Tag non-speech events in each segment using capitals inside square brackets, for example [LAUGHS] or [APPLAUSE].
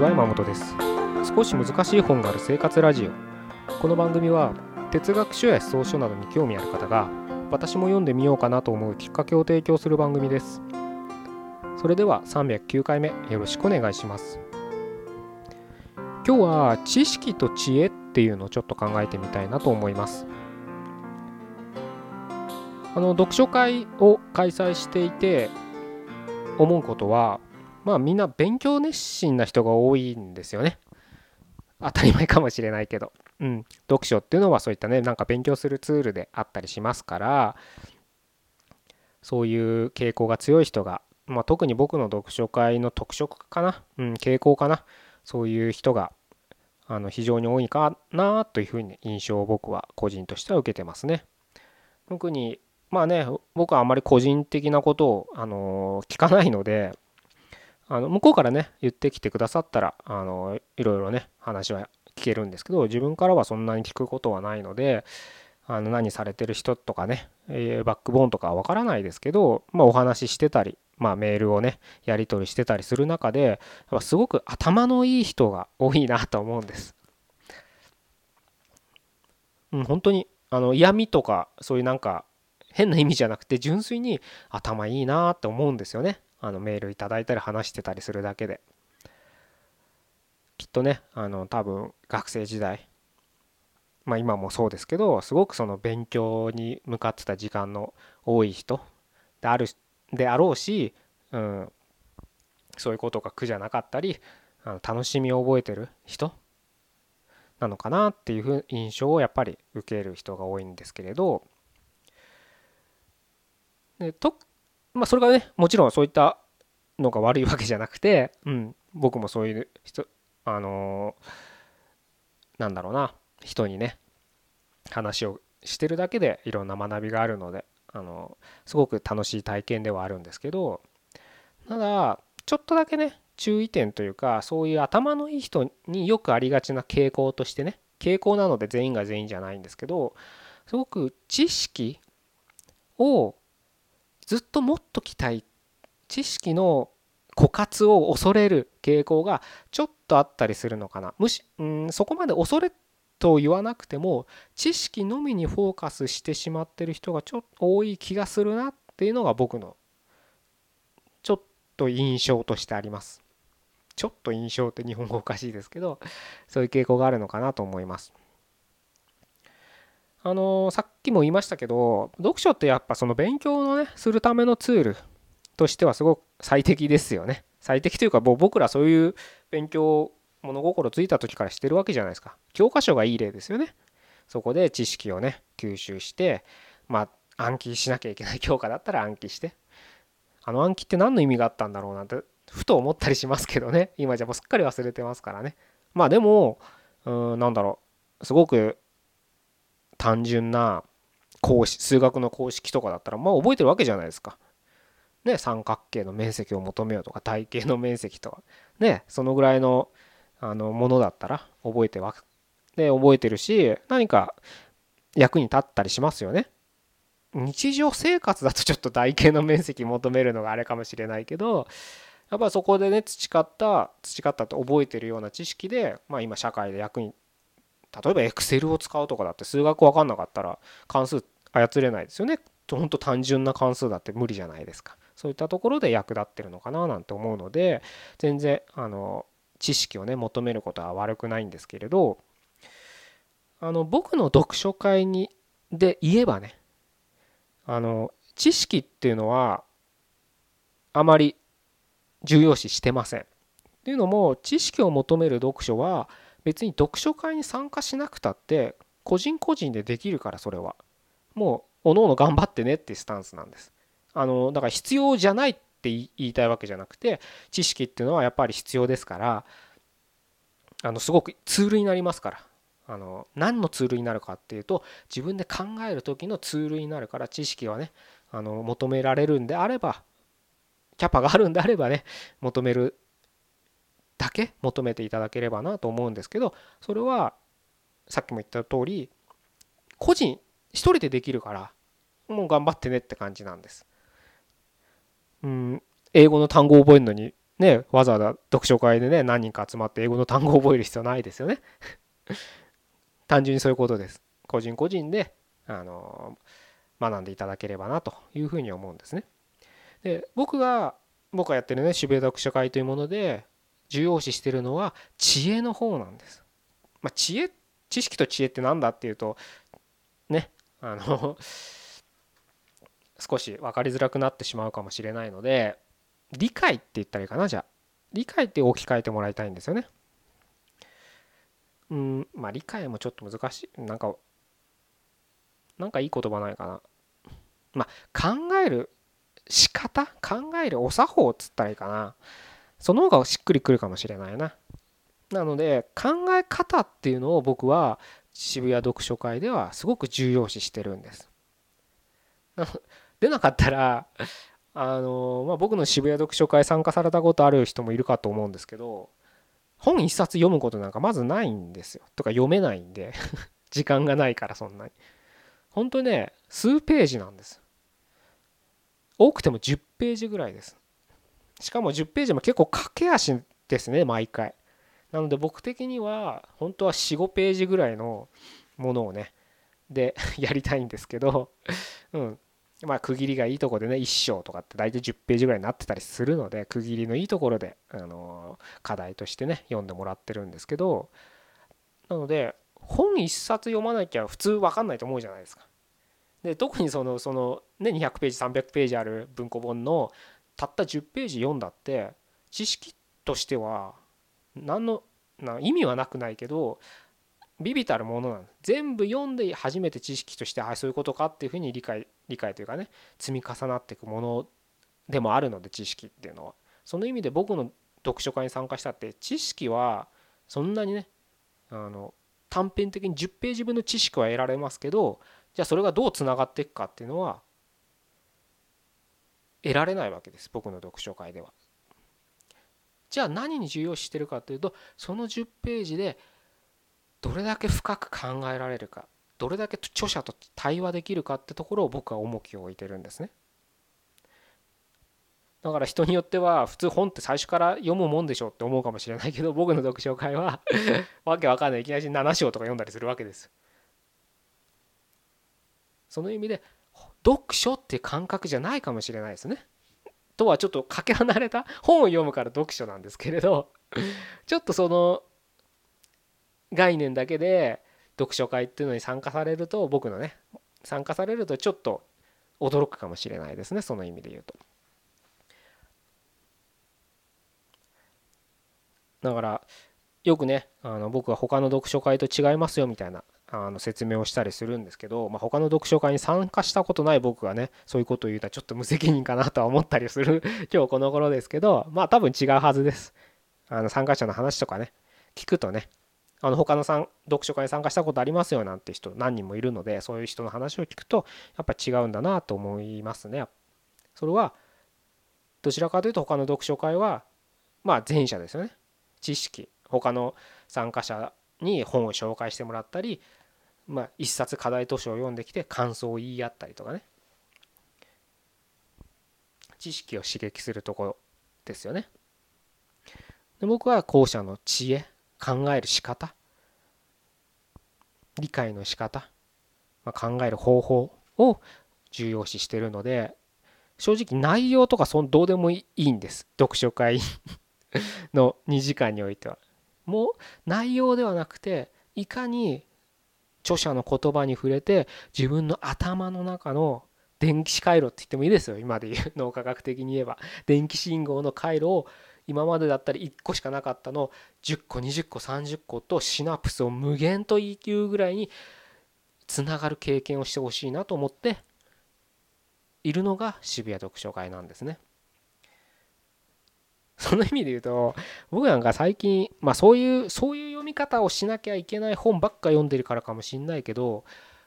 ちは山本です。少し難しい本がある生活ラジオ。この番組は哲学書や思想書などに興味ある方が私も読んでみようかなと思うきっかけを提供する番組です。それでは309回目よろしくお願いします。今日は知識と知恵っていうのをちょっと考えてみたいなと思います。あの読書会を開催していて思うことはまあみんな勉強熱心な人が多いんですよね。当たり前かもしれないけど、うん、読書っていうのはそういったねなんか勉強するツールであったりしますからそういう傾向が強い人が、まあ、特に僕の読書会の特色かな、うん、傾向かな。そういう人があの非常に多いかなというふうに印象を僕は個人としては受けてますね。特にまあね僕はあまり個人的なことを、あの聞かないのであの向こうからね言ってきてくださったら、あのいろいろね話は聞けるんですけど自分からはそんなに聞くことはないのであの何されてる人とかね、え、バックボーンとかは分からないですけど、まあ、お話ししてたりまあ、メールをねやり取りしてたりする中でやっすごく頭のいい人が多いなと思うんです。うん、本当にあの嫌味とかそういうなんか変な意味じゃなくて純粋に頭いいなって思うんですよねあのメールいただいたり話してたりするだけで。きっとねあの多分学生時代まあ今もそうですけどすごくその勉強に向かってた時間の多い人であるであろうし、うん、そういうことが苦じゃなかったりあの楽しみを覚えてる人なのかなっていう印象をやっぱり受ける人が多いんですけれど。でと、まあ、それがねもちろんそういったのが悪いわけじゃなくて、うん、僕もそういう人あのー、なんだろうな。人にね話をしてるだけでいろんな学びがあるのであのすごく楽しい体験ではあるんですけどただちょっとだけね注意点というかそういう頭のいい人によくありがちな傾向としてね傾向なので全員が全員じゃないんですけどすごく知識をずっと持っときたい知識の枯渇を恐れる傾向がちょっとあったりするのかなむしんそこまで恐れと言わなくても知識のみにフォーカスしてしまってる人がちょっと多い気がするなっていうのが僕のちょっと印象としてあります。ちょっと印象って日本語おかしいですけどそういう傾向があるのかなと思います。あのさっきも言いましたけど読書ってやっぱその勉強のねするためのツールとしてはすごく最適ですよね。最適というかもう僕らそういう勉強物心ついた時からしてるわけじゃないですか。教科書がいい例ですよね。そこで知識をね吸収してまあ暗記しなきゃいけない教科だったら暗記して。あの暗記って何の意味があったんだろうなんてふと思ったりしますけどね。今じゃもうすっかり忘れてますからね。まあでもうんなんだろう。すごく単純な公式数学の公式とかだったらまあ覚えてるわけじゃないですか。ね三角形の面積を求めようとか台形の面積とかねそのぐらいのあのものだったら覚えてわで覚えてるし何か役に立ったりしますよね。日常生活だと [LAUGHS] ちょっと台形の面積求めるのがあれかもしれないけどやっぱそこでね培った培ったって覚えてるような知識で、まあ、今社会で役に例えばエクセルを使うとかだって数学分かんなかったら関数操れないですよね。ほんと単純な関数だって無理じゃないですか。そういったところで役立ってるのかななんて思うので全然あの知識をね求めることは悪くないんですけれどあの僕の読書会にで言えばねあの知識っていうのはあまり重要視してません。っていうのも知識を求める読書は別に読書会に参加しなくたって個人個人でできるからそれはもうおのおの頑張ってねってスタンスなんです。あのだから必要じゃないって言いたいわけじゃなくて知識っていうのはやっぱり必要ですからあのすごくツールになりますからあの何のツールになるかっていうと自分で考える時のツールになるから知識はねあの求められるんであればキャパがあるんであればね求めるだけ求めていただければなと思うんですけどそれはさっきも言った通り個人一人でできるからもう頑張ってねって感じなんです。うん、英語の単語を覚えるのにねわざわざ読書会でね何人か集まって英語の単語を覚える必要ないですよね。[LAUGHS] 単純にそういうことです。個人個人であの学んでいただければなというふうに思うんですね。で僕が僕がやってるね渋谷読書会というもので重要視してるのは知恵の方なんです。まあ、知恵知識と知恵って何だっていうとねあの [LAUGHS] 少し分かりづらくなってしまうかもしれないので理解って言ったらいいかなじゃあ理解って置き換えてもらいたいんですよね。うんまあ理解もちょっと難しいなんかなんかいい言葉ないかな。まあ考える仕方？考えるお作法っつったらいいかな。その方がしっくりくるかもしれないな。なので考え方っていうのを僕は渋谷読書会ではすごく重要視してるんです。出なかったらあのまあ、僕の渋谷読書会参加されたことある人もいるかと思うんですけど本一冊読むことなんかまずないんですよ。とか読めないんで [LAUGHS] 時間がないからそんなに。本当にね数ページなんです。多くても10ページぐらいです。しかも10ページも結構駆け足ですね毎回なので僕的には本当は45ページぐらいのものをねで [LAUGHS] やりたいんですけど [LAUGHS] うんまあ区切りがいいとこでね1章とかって大体10ページぐらいになってたりするので区切りのいいところであの課題としてね読んでもらってるんですけどなので本1冊読まなきゃ普通分かんないと思うじゃないですか。で特にそのそのね200ページ300ページある文庫本のたった10ページ読んだって知識としては何のな意味はなくないけどビビたるものなん全部読んで初めて知識としてあそういうことかっていうふうに理解理解というかね積み重なっていくものでもあるので知識っていうのは。その意味で僕の読書会に参加したって知識はそんなにねあの短編的に10ページ分の知識は得られますけどじゃあそれがどうつながっていくかっていうのは得られないわけです僕の読書会では。じゃあ何に重要視してるかというとその10ページでどれだけ深く考えられるかどれだけ著者と対話できるかってところを僕は重きを置いてるんですね。だから人によっては普通本って最初から読むもんでしょって思うかもしれないけど僕の読書会は [LAUGHS] わけわかんないいきなり7章とか読んだりするわけです。その意味で読書っていう感覚じゃないかもしれないですね。とはちょっとかけ離れた本を読むから読書なんですけれど [LAUGHS] ちょっとその概念だけで読書会っていうのに参加されると僕のね参加されるとちょっと驚くかもしれないですねその意味で言うと。だからよくねあの僕は他の読書会と違いますよみたいなあの説明をしたりするんですけど、まあ、他の読書会に参加したことない僕がねそういうことを言うとはちょっと無責任かなとは思ったりする [LAUGHS] 今日この頃ですけどまあ多分違うはずです。あの参加者の話とかね聞くとねあの他の読書会に参加したことありますよなんて人何人もいるのでそういう人の話を聞くとやっぱ違うんだなと思いますね。それはどちらかというと他の読書会はまあ前者ですよね。知識。他の参加者に本を紹介してもらったりまあ、一冊課題図書を読んできて感想を言い合ったりとかね知識を刺激するところですよね。で僕は後者の知恵考える仕方理解の仕方、まあ、考える方法を重要視してるので正直内容とかそんどうでもいいんです読書会の [LAUGHS] 2時間においては。もう内容ではなくていかに著者の言葉に触れて自分の頭の中の電気回路って言ってもいいですよ今で言う脳科学的に言えば電気信号の回路を今までだったら1個しかなかったの10個20個30個とシナプスを無限と言いうぐらいにつながる経験をしてほしいなと思っているのが渋谷読書会なんですね。その意味で言うと僕なんか最近まあそういうそういう読み方をしなきゃいけない本ばっか読んでるからかもしんないけど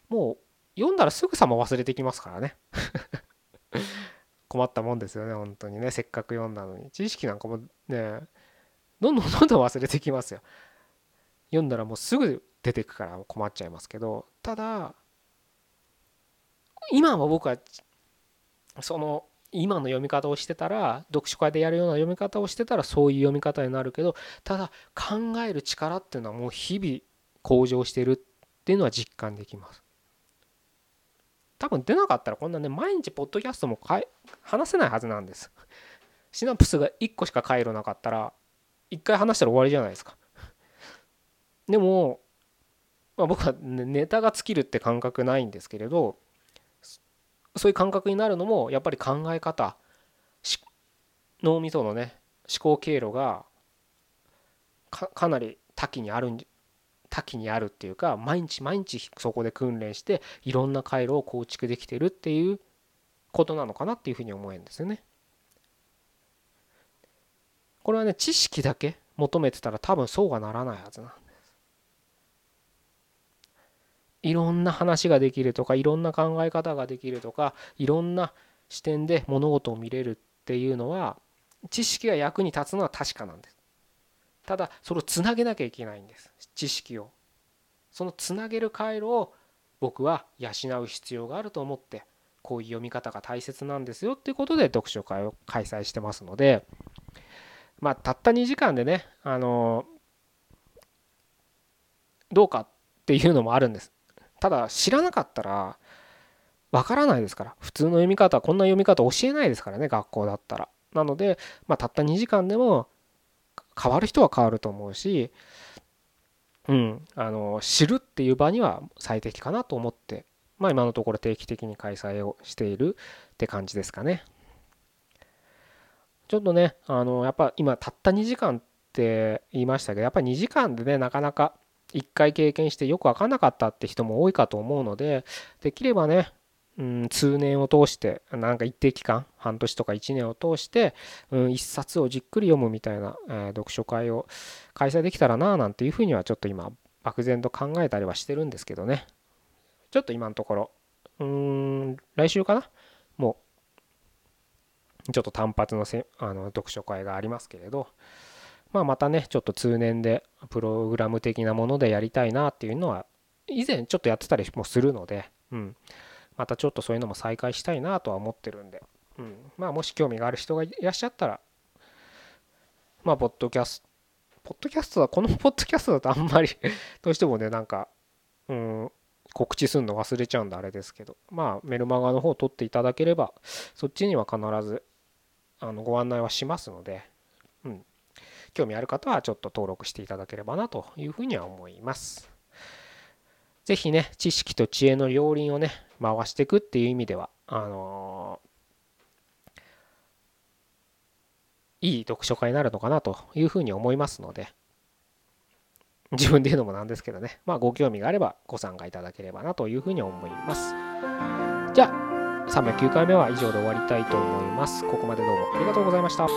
もう読んだらすぐさま忘れてきますからね。[LAUGHS] 困ったもんですよね本当にね。せっかく読んだのに。知識なんかもねどんどんどんどん忘れてきますよ。読んだらもうすぐ出てくから困っちゃいますけど。ただ今は僕はその今の読み方をしてたら読書会でやるような読み方をしてたらそういう読み方になるけどただ考える力っていうのはもう日々向上してるっていうのは実感できます。多分出なかったらこんなね毎日ポッドキャストもかい話せないはずなんです。シナプスが1個しか回路なかったら1回話したら終わりじゃないですか。でも、まあ、僕はネタが尽きるって感覚ないんですけれどそういう感覚になるのもやっぱり考え方脳みそのね思考経路がかなり多岐にあるん多岐にあるっていうか毎日毎日そこで訓練していろんな回路を構築できてるっていうことなのかなっていうふうに思えるんですよね。これはね知識だけ求めてたら多分そうはならないはずなんです。いろんな話ができるとかいろんな考え方ができるとかいろんな視点で物事を見れるっていうのは知識が役に立つのは確かなんです。ただそれをつなげなきゃいけないんです知識を。そのつなげる回路を僕は養う必要があると思ってこういう読み方が大切なんですよっていうことで読書会を開催してますのでまあたった2時間でねあのどうかっていうのもあるんですただ知らなかったらわからないですから。普通の読み方はこんな読み方教えないですからね学校だったら。なので、まあ、たった2時間でも変わる人は変わると思うしうんあの知るっていう場には最適かなと思ってまあ今のところ定期的に開催をしているって感じですかね。ちょっとねあのやっぱ今たった2時間って言いましたけどやっぱり2時間でねなかなか1回経験してよく分かんなかったって人も多いかと思うのでできればねうん、通年を通してなんか一定期間半年とか1年を通して、うん、一冊をじっくり読むみたいな、えー、読書会を開催できたらななんていうふうにはちょっと今漠然と考えたりはしてるんですけどね。ちょっと今のところうーん来週かな？もうちょっと単発のせあの読書会がありますけれど。まあ、またねちょっと通年でプログラム的なものでやりたいなっていうのは以前ちょっとやってたりもするので、うん、またちょっとそういうのも再開したいなとは思ってるんで、うん、まあもし興味がある人がいらっしゃったらまあポッドキャストポッドキャストはこのポッドキャストだとあんまり [LAUGHS] どうしてもねなんかうん告知するの忘れちゃうんであれですけどまあメルマガの方を取っていただければそっちには必ずあのご案内はしますので、興味ある方はちょっと登録していただければなというふうには思います。ぜひね、知識と知恵の両輪をね、回していくっていう意味では、あのー、いい読書会になるのかなというふうに思いますので、自分で言うのもなんですけどね、まあご興味があればご参加いただければなというふうに思います。じゃあ、309回目は以上で終わりたいと思います。ここまでどうもありがとうございました。